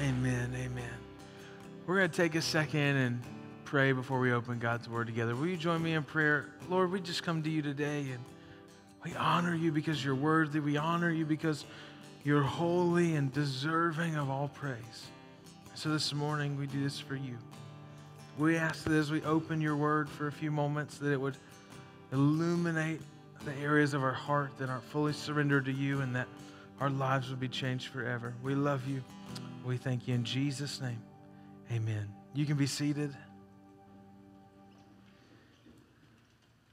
Amen. Amen. We're going to take a second and pray before we open God's word together. Will you join me in prayer? Lord, we just come to you today and we honor you because you're worthy. We honor you because you're holy and deserving of all praise. So this morning, we do this for you. We ask that as we open your word for a few moments, that it would illuminate the areas of our heart that aren't fully surrendered to you and that our lives would be changed forever. We love you. We thank you in Jesus' name. Amen. You can be seated.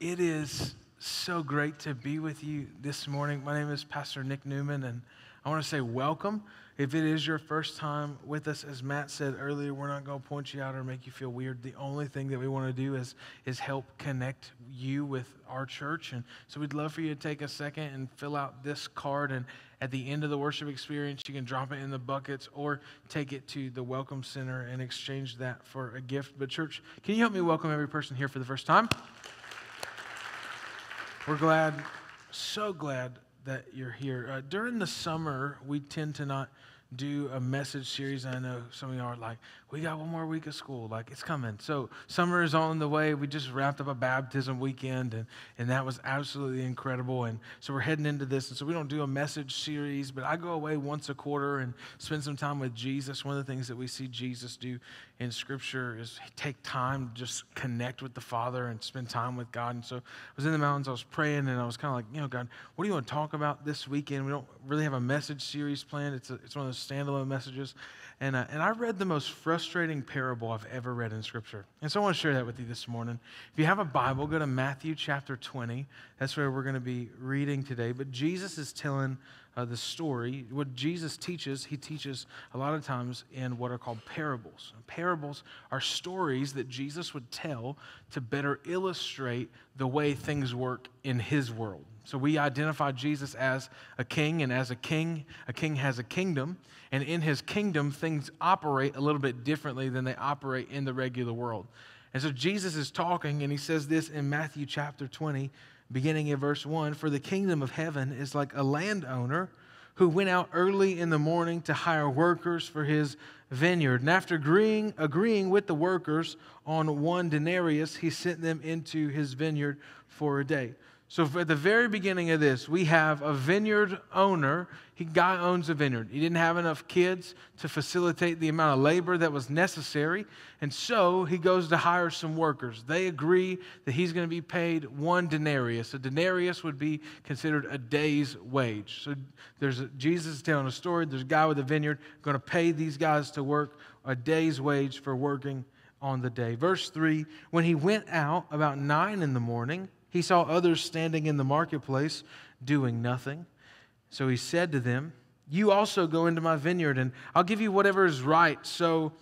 It is so great to be with you this morning. My name is Pastor Nick Newman, and I want to say welcome. If it is your first time with us, as Matt said earlier, we're not going to point you out or make you feel weird. The only thing that we want to do is, is help connect you with our church. And so we'd love for you to take a second and fill out this card. And at the end of the worship experience, you can drop it in the buckets or take it to the Welcome Center and exchange that for a gift. But, church, can you help me welcome every person here for the first time? We're glad, so glad that you're here. Uh, during the summer, we tend to not do a message series. I know some of y'all are like, we got one more week of school. Like, it's coming. So, summer is on the way. We just wrapped up a baptism weekend, and, and that was absolutely incredible. And so, we're heading into this. And so, we don't do a message series, but I go away once a quarter and spend some time with Jesus. One of the things that we see Jesus do in Scripture is take time to just connect with the Father and spend time with God. And so, I was in the mountains, I was praying, and I was kind of like, you know, God, what do you want to talk about this weekend? We don't really have a message series planned, it's, a, it's one of those standalone messages. And, uh, and I read the most frustrating parable I've ever read in Scripture. And so I want to share that with you this morning. If you have a Bible, go to Matthew chapter 20. That's where we're going to be reading today. But Jesus is telling uh, the story. What Jesus teaches, he teaches a lot of times in what are called parables. Parables are stories that Jesus would tell to better illustrate the way things work in his world. So we identify Jesus as a king, and as a king, a king has a kingdom, and in his kingdom, things operate a little bit differently than they operate in the regular world. And so Jesus is talking, and he says this in Matthew chapter 20, beginning in verse 1 For the kingdom of heaven is like a landowner who went out early in the morning to hire workers for his vineyard. And after agreeing, agreeing with the workers on one denarius, he sent them into his vineyard for a day. So at the very beginning of this, we have a vineyard owner. He guy owns a vineyard. He didn't have enough kids to facilitate the amount of labor that was necessary, and so he goes to hire some workers. They agree that he's going to be paid one denarius. A denarius would be considered a day's wage. So there's a, Jesus telling a story. There's a guy with a vineyard going to pay these guys to work a day's wage for working on the day. Verse three: When he went out about nine in the morning he saw others standing in the marketplace doing nothing. So he said to them, You also go into my vineyard, and I'll give you whatever is right. So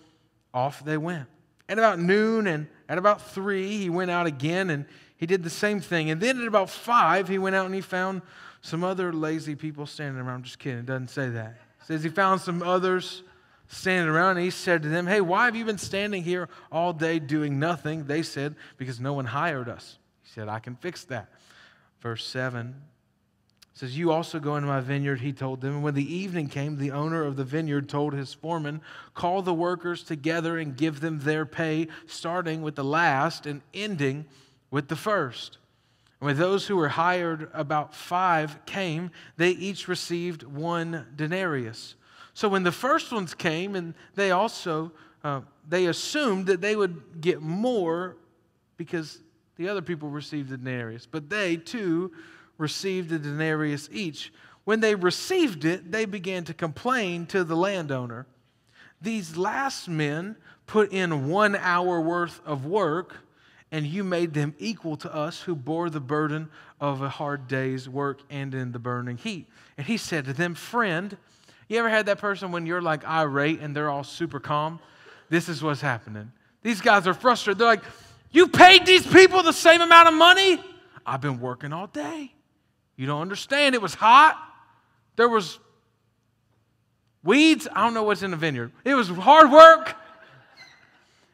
off they went. At about noon and at about three, he went out again and he did the same thing. And then at about five, he went out and he found some other lazy people standing around. I'm just kidding, it doesn't say that. It says he found some others standing around and he said to them, Hey, why have you been standing here all day doing nothing? They said, Because no one hired us. He said, I can fix that. Verse 7 says, You also go into my vineyard, he told them. And when the evening came, the owner of the vineyard told his foreman, Call the workers together and give them their pay, starting with the last and ending with the first. And when those who were hired, about five, came, they each received one denarius. So when the first ones came, and they also uh, they assumed that they would get more because the other people received a denarius, but they too received a denarius each. When they received it, they began to complain to the landowner. These last men put in one hour worth of work, and you made them equal to us who bore the burden of a hard day's work and in the burning heat. And he said to them, Friend, you ever had that person when you're like irate and they're all super calm? This is what's happening. These guys are frustrated. They're like, you paid these people the same amount of money? I've been working all day. You don't understand. It was hot. There was weeds. I don't know what's in the vineyard. It was hard work.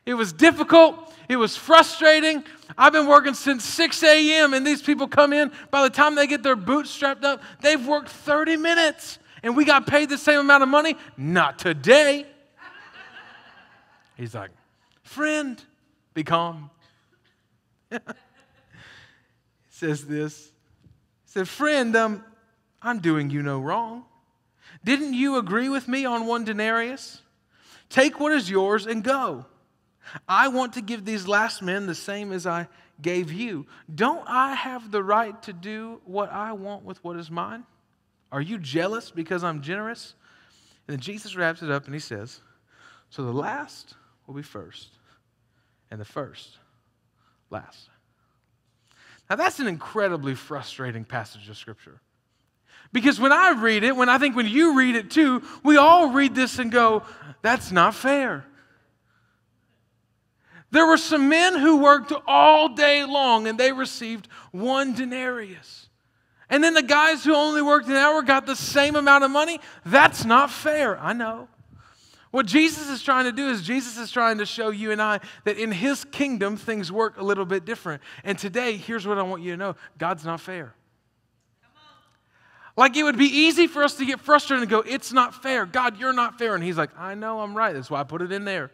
It was difficult. It was frustrating. I've been working since 6 a.m., and these people come in. By the time they get their boots strapped up, they've worked 30 minutes, and we got paid the same amount of money. Not today. He's like, Friend, be calm. says this. He said, Friend, um, I'm doing you no wrong. Didn't you agree with me on one denarius? Take what is yours and go. I want to give these last men the same as I gave you. Don't I have the right to do what I want with what is mine? Are you jealous because I'm generous? And then Jesus wraps it up and he says, So the last will be first, and the first last. Now, that's an incredibly frustrating passage of Scripture. Because when I read it, when I think when you read it too, we all read this and go, that's not fair. There were some men who worked all day long and they received one denarius. And then the guys who only worked an hour got the same amount of money. That's not fair. I know. What Jesus is trying to do is Jesus is trying to show you and I that in his kingdom things work a little bit different. And today, here's what I want you to know God's not fair. Like it would be easy for us to get frustrated and go, It's not fair. God, you're not fair. And he's like, I know I'm right. That's why I put it in there.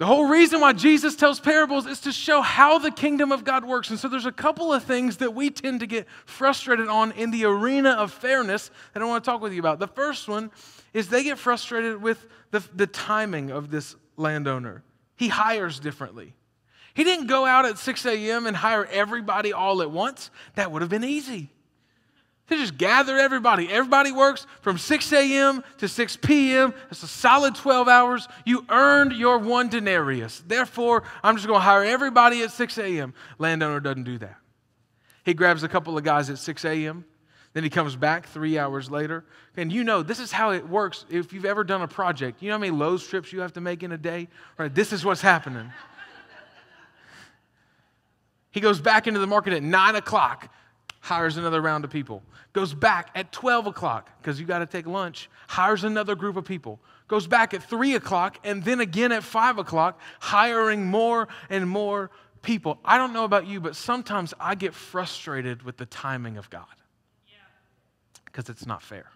The whole reason why Jesus tells parables is to show how the kingdom of God works. And so there's a couple of things that we tend to get frustrated on in the arena of fairness that I want to talk with you about. The first one is they get frustrated with the, the timing of this landowner. He hires differently. He didn't go out at 6 a.m. and hire everybody all at once. That would have been easy. To just gather everybody. Everybody works from 6 a.m. to 6 p.m. It's a solid 12 hours. You earned your one denarius. Therefore, I'm just going to hire everybody at 6 a.m. Landowner doesn't do that. He grabs a couple of guys at 6 a.m. Then he comes back three hours later. And you know, this is how it works. If you've ever done a project, you know how many Lowe's trips you have to make in a day? Right? This is what's happening. He goes back into the market at 9 o'clock, hires another round of people. Goes back at 12 o'clock, because you got to take lunch, hires another group of people. Goes back at 3 o'clock, and then again at 5 o'clock, hiring more and more people. I don't know about you, but sometimes I get frustrated with the timing of God because it's not fair.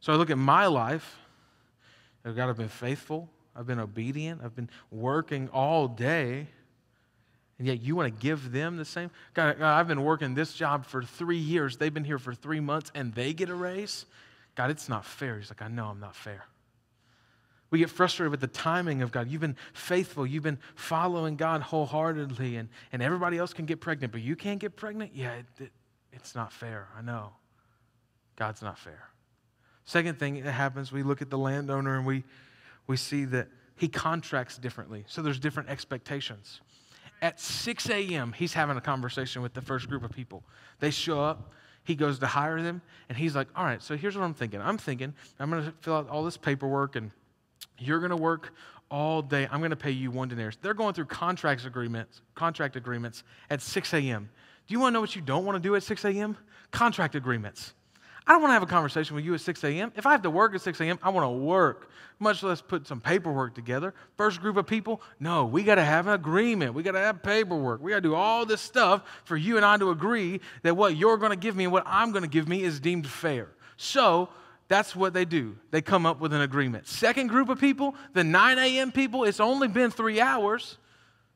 So I look at my life. Oh, God, I've been faithful. I've been obedient. I've been working all day and yet you want to give them the same? God, I've been working this job for three years. They've been here for three months and they get a raise? God, it's not fair. He's like, I know I'm not fair. We get frustrated with the timing of God. You've been faithful. You've been following God wholeheartedly, and, and everybody else can get pregnant, but you can't get pregnant? Yeah, it, it, it's not fair. I know. God's not fair. Second thing that happens, we look at the landowner and we, we see that he contracts differently. So there's different expectations at 6 a.m., he's having a conversation with the first group of people. They show up, he goes to hire them, and he's like, All right, so here's what I'm thinking. I'm thinking I'm going to fill out all this paperwork, and you're going to work all day. I'm going to pay you one denarius. They're going through contracts agreements, contract agreements at 6 a.m. Do you want to know what you don't want to do at 6 a.m.? Contract agreements. I don't want to have a conversation with you at 6 a.m. If I have to work at 6 a.m., I want to work, much less put some paperwork together. First group of people, no, we got to have an agreement. We got to have paperwork. We got to do all this stuff for you and I to agree that what you're going to give me and what I'm going to give me is deemed fair. So that's what they do. They come up with an agreement. Second group of people, the 9 a.m. people, it's only been three hours.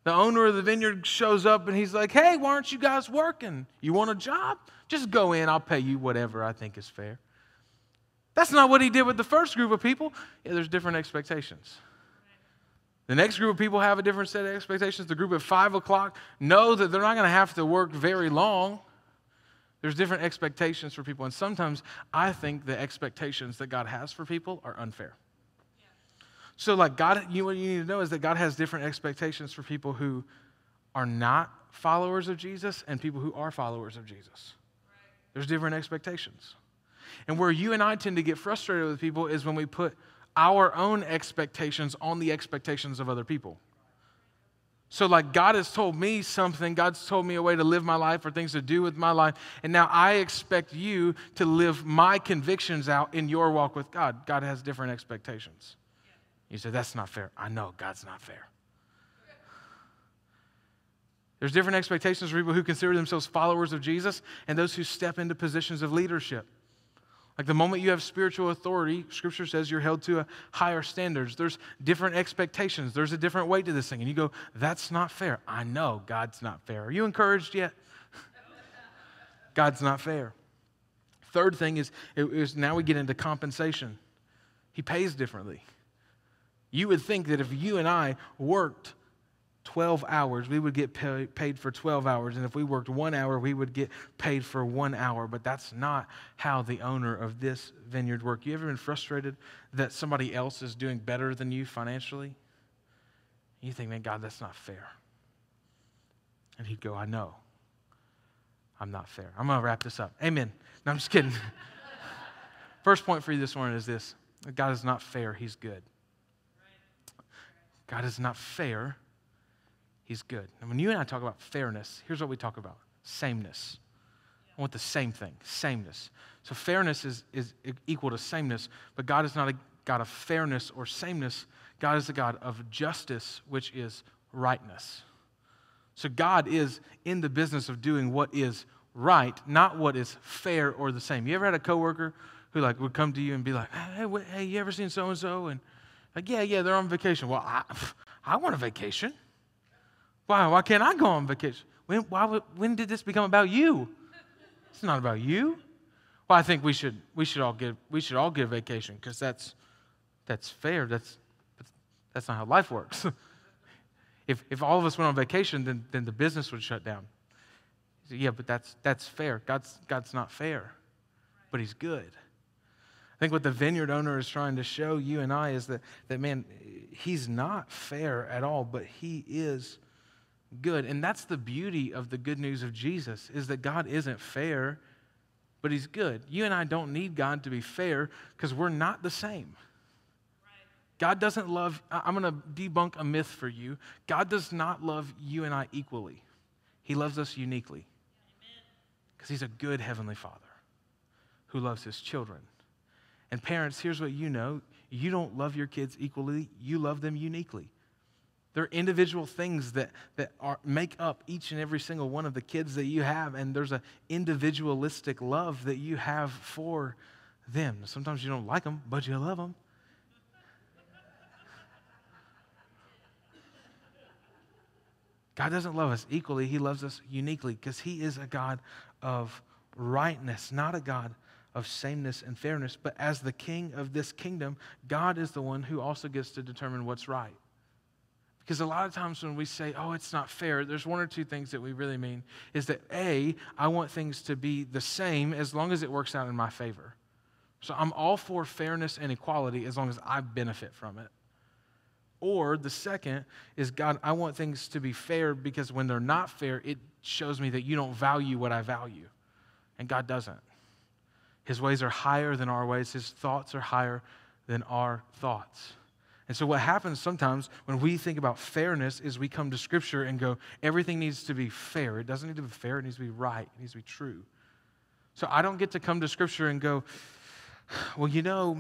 The owner of the vineyard shows up and he's like, hey, why aren't you guys working? You want a job? Just go in, I'll pay you whatever I think is fair. That's not what he did with the first group of people. Yeah, there's different expectations. The next group of people have a different set of expectations. The group at 5 o'clock know that they're not going to have to work very long. There's different expectations for people. And sometimes I think the expectations that God has for people are unfair. So, like, God, you, what you need to know is that God has different expectations for people who are not followers of Jesus and people who are followers of Jesus. There's different expectations. And where you and I tend to get frustrated with people is when we put our own expectations on the expectations of other people. So, like, God has told me something, God's told me a way to live my life or things to do with my life, and now I expect you to live my convictions out in your walk with God. God has different expectations. You say, That's not fair. I know God's not fair. There's different expectations for people who consider themselves followers of Jesus and those who step into positions of leadership. Like the moment you have spiritual authority, scripture says you're held to a higher standards. There's different expectations. There's a different weight to this thing. And you go, that's not fair. I know God's not fair. Are you encouraged yet? God's not fair. Third thing is, is now we get into compensation. He pays differently. You would think that if you and I worked 12 hours, we would get pay, paid for 12 hours. And if we worked one hour, we would get paid for one hour. But that's not how the owner of this vineyard worked. You ever been frustrated that somebody else is doing better than you financially? You think, man, God, that's not fair. And he'd go, I know. I'm not fair. I'm going to wrap this up. Amen. No, I'm just kidding. First point for you this morning is this God is not fair, He's good. God is not fair, He's good. And when you and I talk about fairness, here's what we talk about sameness. I want the same thing, sameness. So fairness is, is equal to sameness, but God is not a God of fairness or sameness. God is a God of justice, which is rightness. So God is in the business of doing what is right, not what is fair or the same. You ever had a coworker who like would come to you and be like, "Hey, hey, you ever seen so and so?" And like, "Yeah, yeah, they're on vacation." Well, I, I want a vacation. Why? Why can't I go on vacation? When, why, when did this become about you? It's not about you. Well, I think we should we should all get we should all get a vacation because that's that's fair. That's that's not how life works. if if all of us went on vacation, then then the business would shut down. Yeah, but that's that's fair. God's God's not fair, but He's good. I think what the vineyard owner is trying to show you and I is that, that man, he's not fair at all, but he is good. And that's the beauty of the good news of Jesus is that God isn't fair, but he's good. You and I don't need God to be fair because we're not the same. God doesn't love, I'm going to debunk a myth for you. God does not love you and I equally. He loves us uniquely because he's a good heavenly father who loves his children. And parents, here's what you know you don't love your kids equally, you love them uniquely. There are individual things that, that are, make up each and every single one of the kids that you have, and there's an individualistic love that you have for them. Sometimes you don't like them, but you love them. God doesn't love us equally, He loves us uniquely because He is a God of rightness, not a God of sameness and fairness. But as the king of this kingdom, God is the one who also gets to determine what's right. Because a lot of times when we say, oh, it's not fair, there's one or two things that we really mean is that A, I want things to be the same as long as it works out in my favor. So I'm all for fairness and equality as long as I benefit from it. Or the second is, God, I want things to be fair because when they're not fair, it shows me that you don't value what I value. And God doesn't. His ways are higher than our ways, His thoughts are higher than our thoughts. And so, what happens sometimes when we think about fairness is we come to Scripture and go, everything needs to be fair. It doesn't need to be fair, it needs to be right, it needs to be true. So, I don't get to come to Scripture and go, well, you know,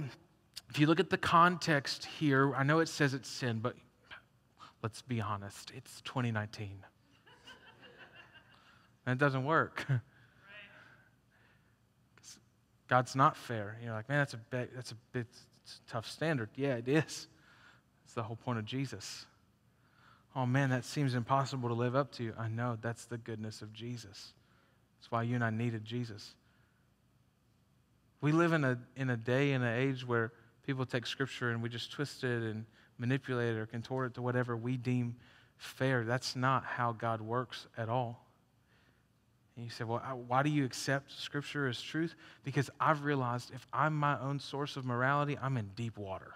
if you look at the context here, I know it says it's sin, but let's be honest, it's 2019. and it doesn't work. God's not fair. You're like, man, that's a that's a bit tough standard. Yeah, it is the whole point of Jesus. Oh man, that seems impossible to live up to. I know that's the goodness of Jesus. That's why you and I needed Jesus. We live in a, in a day and an age where people take scripture and we just twist it and manipulate it or contort it to whatever we deem fair. That's not how God works at all. And you say, well, why do you accept scripture as truth? Because I've realized if I'm my own source of morality, I'm in deep water.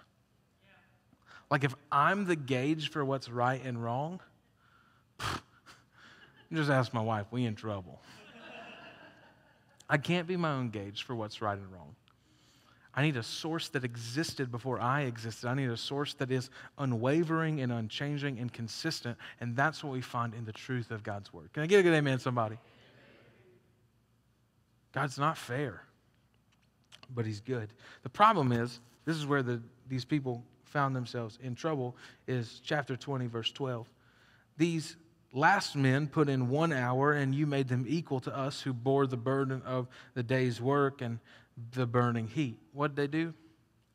Like if I'm the gauge for what's right and wrong, just ask my wife, we in trouble. I can't be my own gauge for what's right and wrong. I need a source that existed before I existed. I need a source that is unwavering and unchanging and consistent. And that's what we find in the truth of God's word. Can I get a good amen, somebody? God's not fair, but He's good. The problem is, this is where the, these people found themselves in trouble is chapter 20, verse 12. These last men put in one hour, and you made them equal to us who bore the burden of the day's work. And the burning heat. What did they do?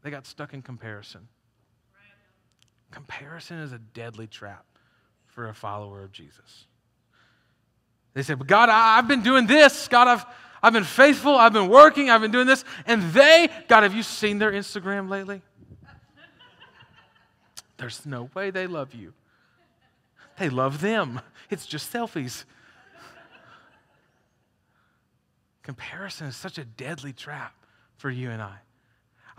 They got stuck in comparison. Comparison is a deadly trap for a follower of Jesus. They said, But God, I, have been doing this. God, I've, I've been faithful. I've been working. I've been doing this. And they, God, have you seen their Instagram lately? There's no way they love you. They love them. It's just selfies. Comparison is such a deadly trap for you and I.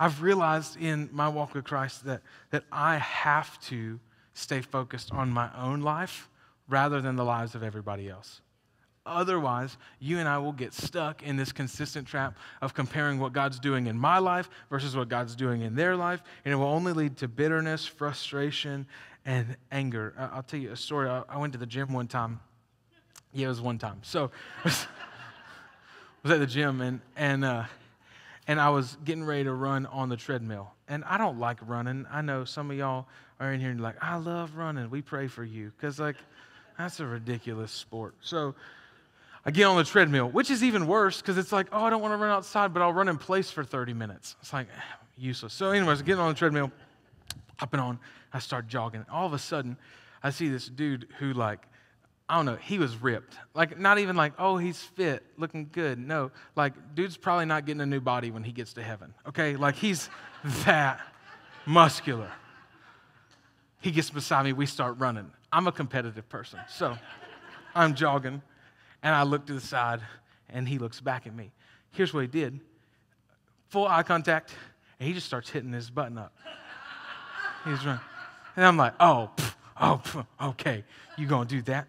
I've realized in my walk with Christ that, that I have to stay focused on my own life rather than the lives of everybody else. Otherwise, you and I will get stuck in this consistent trap of comparing what God's doing in my life versus what God's doing in their life, and it will only lead to bitterness, frustration, and anger. I'll tell you a story. I went to the gym one time. Yeah, it was one time. So, I was at the gym and and uh, and I was getting ready to run on the treadmill. And I don't like running. I know some of y'all are in here and like, I love running. We pray for you because like that's a ridiculous sport. So I get on the treadmill, which is even worse because it's like, oh, I don't want to run outside, but I'll run in place for 30 minutes. It's like useless. So, anyways, getting on the treadmill, hopping on, I start jogging. All of a sudden, I see this dude who, like, I don't know, he was ripped. Like, not even like, oh, he's fit, looking good. No, like, dude's probably not getting a new body when he gets to heaven, okay? Like, he's that muscular. He gets beside me, we start running. I'm a competitive person, so I'm jogging. And I look to the side, and he looks back at me. Here's what he did full eye contact, and he just starts hitting his button up. He's running. And I'm like, oh, pff, oh, pff, okay, you gonna do that?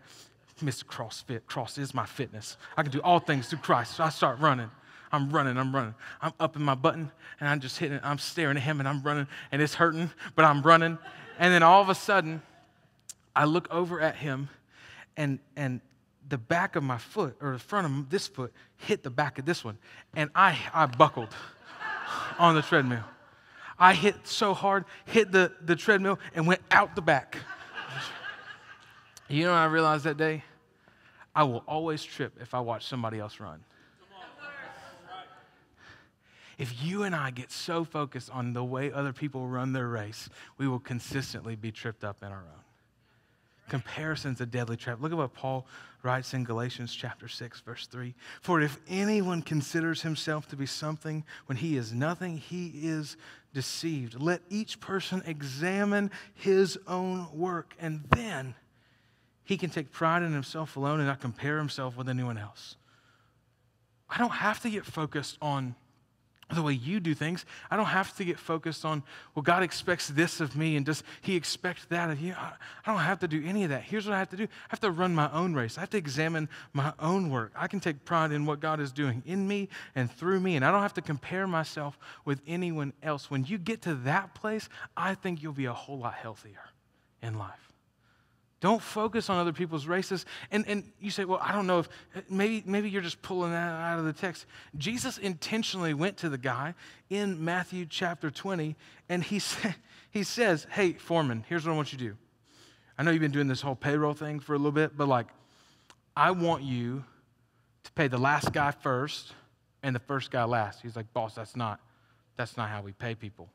Mr. CrossFit, cross is my fitness. I can do all things through Christ. So I start running. I'm running, I'm running. I'm up in my button and I'm just hitting, I'm staring at him and I'm running and it's hurting, but I'm running. And then all of a sudden, I look over at him and, and the back of my foot or the front of this foot hit the back of this one, and I, I buckled on the treadmill. I hit so hard, hit the, the treadmill, and went out the back. you know what I realized that day? I will always trip if I watch somebody else run. If you and I get so focused on the way other people run their race, we will consistently be tripped up in our own. Comparison's a deadly trap. Look at what Paul writes in Galatians chapter 6 verse 3. For if anyone considers himself to be something when he is nothing, he is deceived. Let each person examine his own work and then he can take pride in himself alone and not compare himself with anyone else. I don't have to get focused on the way you do things. I don't have to get focused on, well, God expects this of me and does He expect that of you? I don't have to do any of that. Here's what I have to do I have to run my own race, I have to examine my own work. I can take pride in what God is doing in me and through me, and I don't have to compare myself with anyone else. When you get to that place, I think you'll be a whole lot healthier in life. Don't focus on other people's races. And, and you say, well, I don't know if maybe, maybe you're just pulling that out of the text. Jesus intentionally went to the guy in Matthew chapter 20, and he, sa- he says, hey, foreman, here's what I want you to do. I know you've been doing this whole payroll thing for a little bit, but like, I want you to pay the last guy first and the first guy last. He's like, boss, that's not, that's not how we pay people.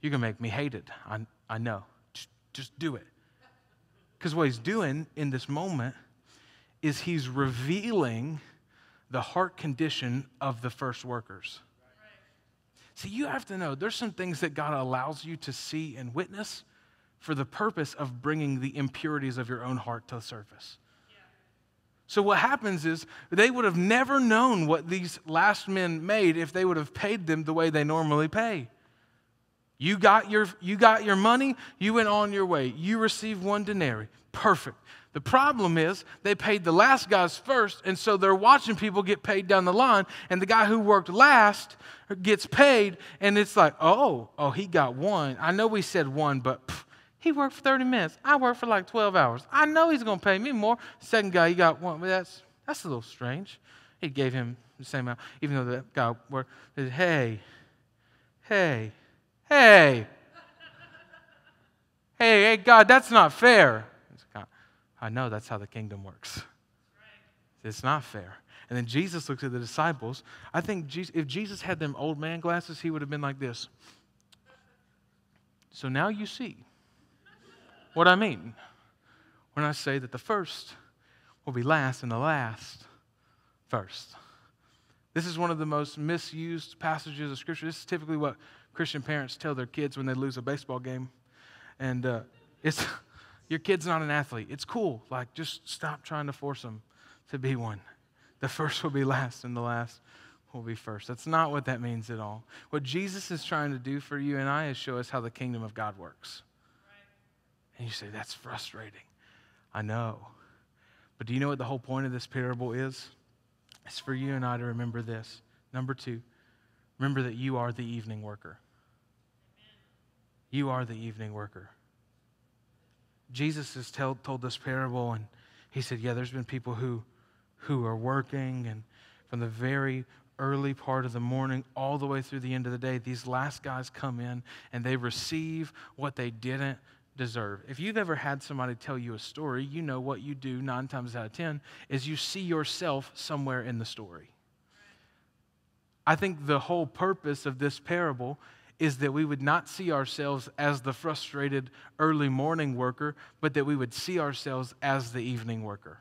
You're going to make me hated. I, I know. Just, just do it. Because what he's doing in this moment is he's revealing the heart condition of the first workers. See, you have to know there's some things that God allows you to see and witness for the purpose of bringing the impurities of your own heart to the surface. So, what happens is they would have never known what these last men made if they would have paid them the way they normally pay. You got your, you got your money, you went on your way. You received one denarii. Perfect. The problem is they paid the last guys first, and so they're watching people get paid down the line, and the guy who worked last gets paid, and it's like, oh, oh, he got one. I know we said one, but pff, he worked for 30 minutes. I worked for like 12 hours. I know he's going to pay me more. Second guy, he got one. But that's, that's a little strange. He gave him the same amount, even though that guy worked. Hey, hey, Hey, hey, hey, God, that's not fair. I know that's how the kingdom works. It's not fair. And then Jesus looks at the disciples. I think Jesus, if Jesus had them old man glasses, he would have been like this. So now you see what I mean when I say that the first will be last and the last first. This is one of the most misused passages of Scripture. This is typically what Christian parents tell their kids when they lose a baseball game. And uh, it's your kid's not an athlete. It's cool. Like, just stop trying to force them to be one. The first will be last, and the last will be first. That's not what that means at all. What Jesus is trying to do for you and I is show us how the kingdom of God works. And you say, that's frustrating. I know. But do you know what the whole point of this parable is? It's for you and I to remember this. Number two, remember that you are the evening worker. You are the evening worker. Jesus has tell, told this parable, and he said, Yeah, there's been people who, who are working, and from the very early part of the morning all the way through the end of the day, these last guys come in and they receive what they didn't deserve. If you've ever had somebody tell you a story, you know what you do nine times out of ten is you see yourself somewhere in the story. I think the whole purpose of this parable is that we would not see ourselves as the frustrated early morning worker, but that we would see ourselves as the evening worker.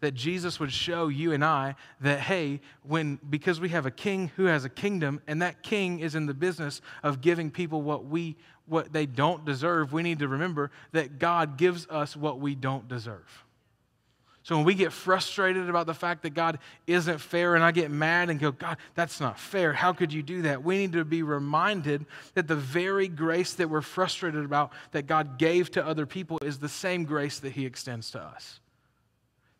That Jesus would show you and I that, hey, when because we have a king who has a kingdom, and that king is in the business of giving people what we what they don't deserve, we need to remember that God gives us what we don't deserve. So when we get frustrated about the fact that God isn't fair and I get mad and go, God, that's not fair. How could you do that? We need to be reminded that the very grace that we're frustrated about that God gave to other people is the same grace that He extends to us.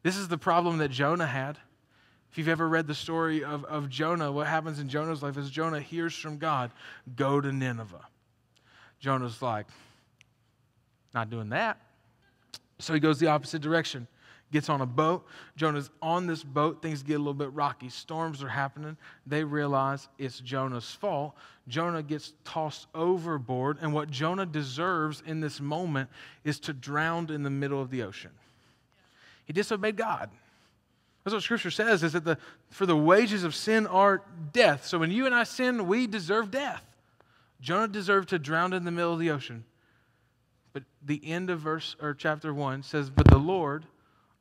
This is the problem that Jonah had. If you've ever read the story of, of Jonah, what happens in Jonah's life is Jonah hears from God, go to Nineveh. Jonah's like, not doing that. So he goes the opposite direction gets on a boat. Jonah's on this boat. Things get a little bit rocky. Storms are happening. They realize it's Jonah's fault. Jonah gets tossed overboard. And what Jonah deserves in this moment is to drown in the middle of the ocean. He disobeyed God. That's what Scripture says, is that the, for the wages of sin are death. So when you and I sin, we deserve death. Jonah deserved to drown in the middle of the ocean. But the end of verse or chapter 1 says, But the Lord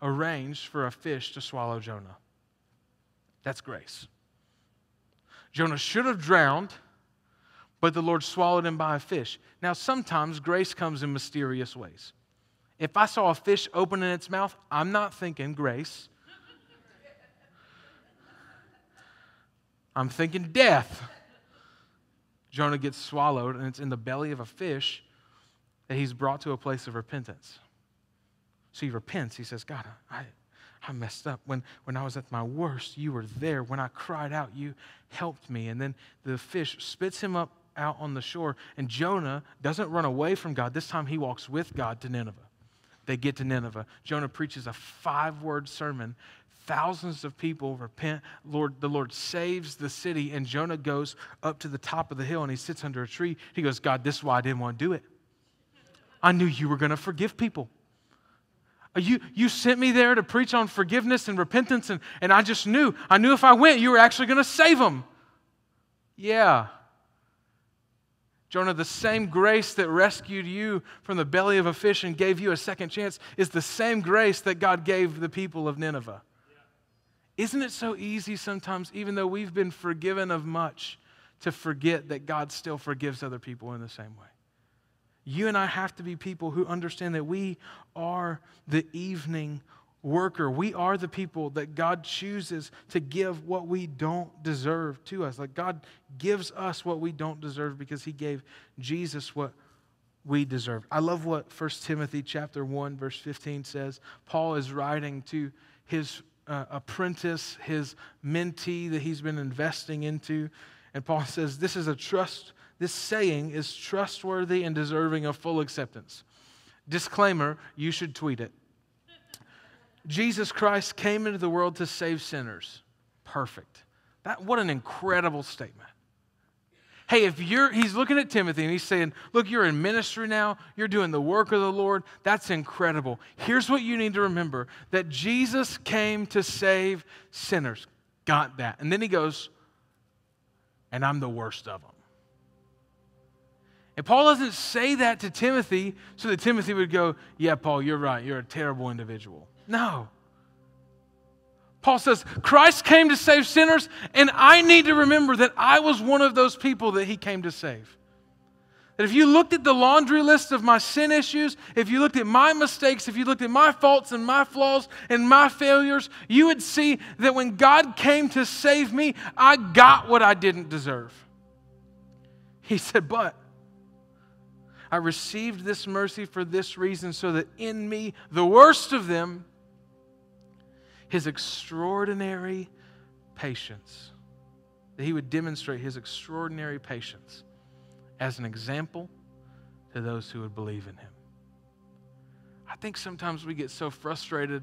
arranged for a fish to swallow Jonah. That's grace. Jonah should have drowned, but the Lord swallowed him by a fish. Now, sometimes grace comes in mysterious ways. If I saw a fish opening its mouth, I'm not thinking grace. I'm thinking death. Jonah gets swallowed, and it's in the belly of a fish that he's brought to a place of repentance. So he repents. He says, God, I, I messed up. When, when I was at my worst, you were there. When I cried out, you helped me. And then the fish spits him up out on the shore. And Jonah doesn't run away from God. This time he walks with God to Nineveh. They get to Nineveh. Jonah preaches a five word sermon. Thousands of people repent. Lord, the Lord saves the city, and Jonah goes up to the top of the hill and he sits under a tree. He goes, God, this is why I didn't want to do it. I knew you were going to forgive people. Uh, you, you sent me there to preach on forgiveness and repentance, and, and I just knew. I knew if I went, you were actually going to save them. Yeah. Jonah, the same grace that rescued you from the belly of a fish and gave you a second chance is the same grace that God gave the people of Nineveh. Isn't it so easy sometimes, even though we've been forgiven of much, to forget that God still forgives other people in the same way? You and I have to be people who understand that we are the evening worker. We are the people that God chooses to give what we don't deserve to us. Like God gives us what we don't deserve because he gave Jesus what we deserve. I love what 1 Timothy chapter 1 verse 15 says. Paul is writing to his uh, apprentice, his mentee that he's been investing into, and Paul says this is a trust this saying is trustworthy and deserving of full acceptance. Disclaimer you should tweet it. Jesus Christ came into the world to save sinners. Perfect. That, what an incredible statement. Hey, if you're, he's looking at Timothy and he's saying, Look, you're in ministry now, you're doing the work of the Lord. That's incredible. Here's what you need to remember that Jesus came to save sinners. Got that. And then he goes, And I'm the worst of them. And Paul doesn't say that to Timothy so that Timothy would go, Yeah, Paul, you're right. You're a terrible individual. No. Paul says, Christ came to save sinners, and I need to remember that I was one of those people that he came to save. That if you looked at the laundry list of my sin issues, if you looked at my mistakes, if you looked at my faults and my flaws and my failures, you would see that when God came to save me, I got what I didn't deserve. He said, But I received this mercy for this reason, so that in me, the worst of them, his extraordinary patience, that he would demonstrate his extraordinary patience as an example to those who would believe in him. I think sometimes we get so frustrated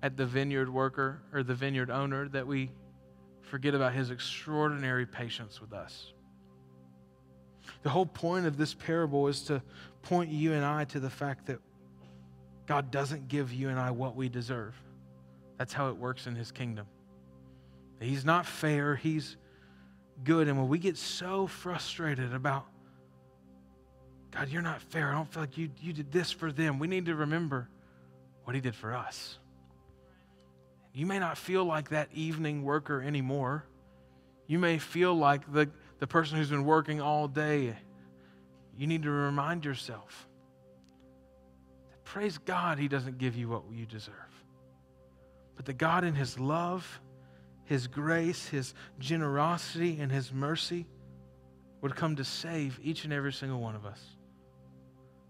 at the vineyard worker or the vineyard owner that we forget about his extraordinary patience with us. The whole point of this parable is to point you and I to the fact that God doesn't give you and I what we deserve. That's how it works in his kingdom. He's not fair, he's good. And when we get so frustrated about, God, you're not fair, I don't feel like you, you did this for them, we need to remember what he did for us. You may not feel like that evening worker anymore. You may feel like the, the person who's been working all day. You need to remind yourself that praise God, he doesn't give you what you deserve but the God, in His love, His grace, His generosity, and His mercy, would come to save each and every single one of us.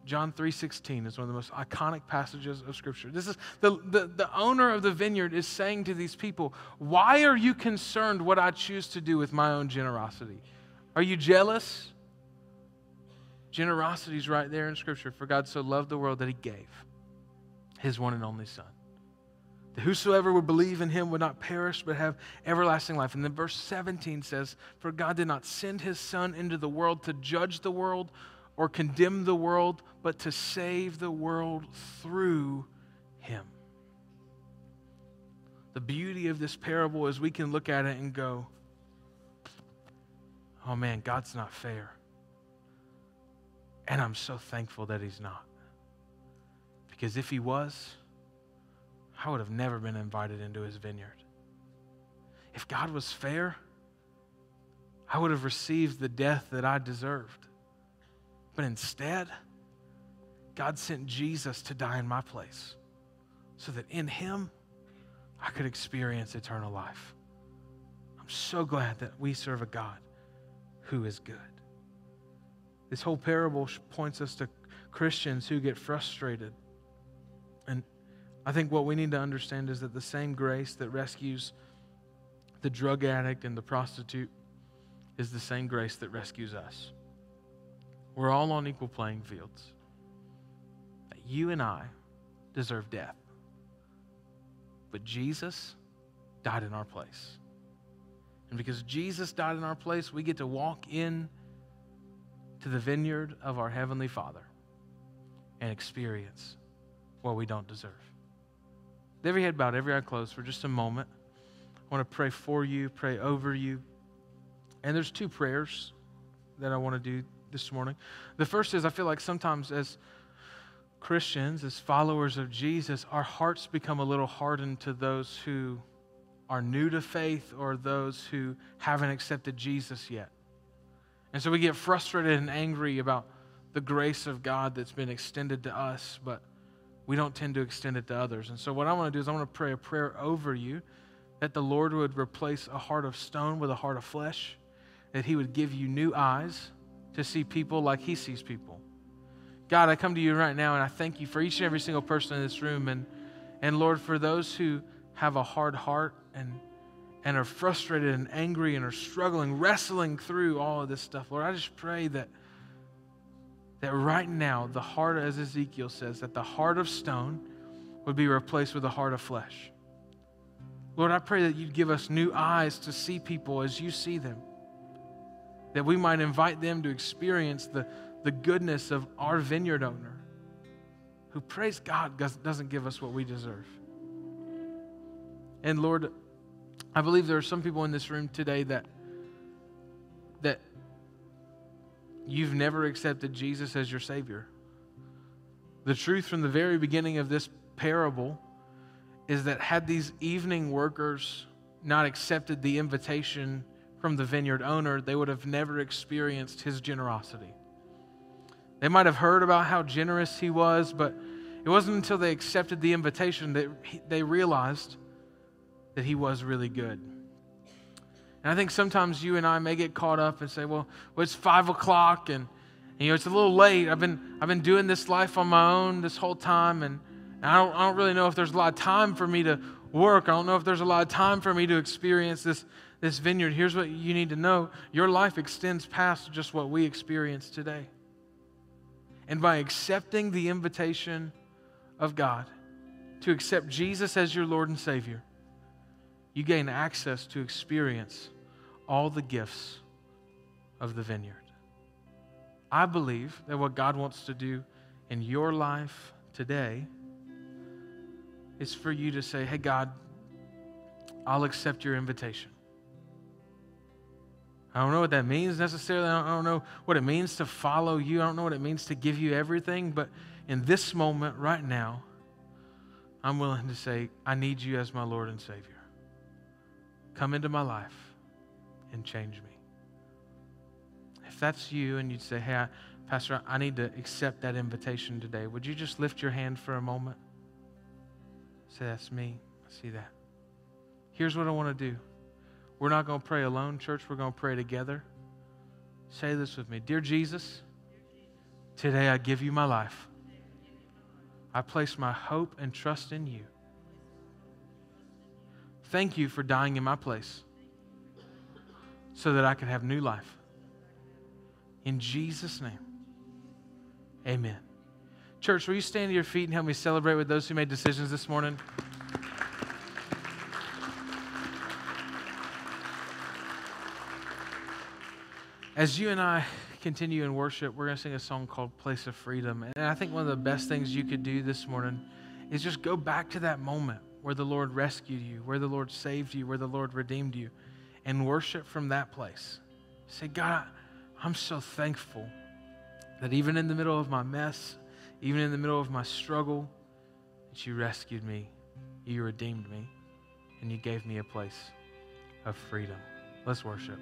John 3:16 is one of the most iconic passages of scripture. This is the, the, the owner of the vineyard is saying to these people, "Why are you concerned what I choose to do with my own generosity? Are you jealous?" Generosity is right there in scripture. For God so loved the world that he gave his one and only son that whosoever would believe in him would not perish but have everlasting life. And then verse 17 says, For God did not send his Son into the world to judge the world or condemn the world, but to save the world through him. The beauty of this parable is we can look at it and go, Oh man, God's not fair. And I'm so thankful that he's not. Because if he was, I would have never been invited into his vineyard. If God was fair, I would have received the death that I deserved. But instead, God sent Jesus to die in my place so that in him I could experience eternal life. I'm so glad that we serve a God who is good. This whole parable points us to Christians who get frustrated and I think what we need to understand is that the same grace that rescues the drug addict and the prostitute is the same grace that rescues us. We're all on equal playing fields. You and I deserve death. But Jesus died in our place. And because Jesus died in our place, we get to walk in to the vineyard of our Heavenly Father and experience what we don't deserve every head bowed, every eye closed for just a moment. I want to pray for you, pray over you. And there's two prayers that I want to do this morning. The first is I feel like sometimes as Christians, as followers of Jesus, our hearts become a little hardened to those who are new to faith or those who haven't accepted Jesus yet. And so we get frustrated and angry about the grace of God that's been extended to us, but we don't tend to extend it to others. And so, what I want to do is I want to pray a prayer over you that the Lord would replace a heart of stone with a heart of flesh, that He would give you new eyes to see people like He sees people. God, I come to you right now and I thank you for each and every single person in this room. And, and Lord, for those who have a hard heart and, and are frustrated and angry and are struggling, wrestling through all of this stuff, Lord, I just pray that that right now, the heart, as Ezekiel says, that the heart of stone would be replaced with a heart of flesh. Lord, I pray that you'd give us new eyes to see people as you see them. that we might invite them to experience the, the goodness of our vineyard owner, who, praise God, doesn't give us what we deserve. And Lord, I believe there are some people in this room today that that you've never accepted Jesus as your Savior. The truth from the very beginning of this parable is that had these evening workers not accepted the invitation from the vineyard owner, they would have never experienced his generosity. They might have heard about how generous he was, but it wasn't until they accepted the invitation that they realized that he was really good. And I think sometimes you and I may get caught up and say, well, well it's five o'clock and, and, you know, it's a little late. I've been, I've been doing this life on my own this whole time and, and I, don't, I don't really know if there's a lot of time for me to work. I don't know if there's a lot of time for me to experience this, this vineyard. Here's what you need to know your life extends past just what we experience today. And by accepting the invitation of God to accept Jesus as your Lord and Savior, you gain access to experience all the gifts of the vineyard. I believe that what God wants to do in your life today is for you to say, Hey, God, I'll accept your invitation. I don't know what that means necessarily. I don't know what it means to follow you. I don't know what it means to give you everything. But in this moment, right now, I'm willing to say, I need you as my Lord and Savior. Come into my life and change me. If that's you and you'd say, hey, I, Pastor, I need to accept that invitation today, would you just lift your hand for a moment? Say, that's me. I see that. Here's what I want to do. We're not going to pray alone, church. We're going to pray together. Say this with me Dear Jesus, today I give you my life. I place my hope and trust in you. Thank you for dying in my place so that I could have new life. In Jesus' name, amen. Church, will you stand to your feet and help me celebrate with those who made decisions this morning? As you and I continue in worship, we're going to sing a song called Place of Freedom. And I think one of the best things you could do this morning is just go back to that moment where the Lord rescued you, where the Lord saved you, where the Lord redeemed you, and worship from that place. Say, God, I'm so thankful that even in the middle of my mess, even in the middle of my struggle, that you rescued me, you redeemed me, and you gave me a place of freedom. Let's worship.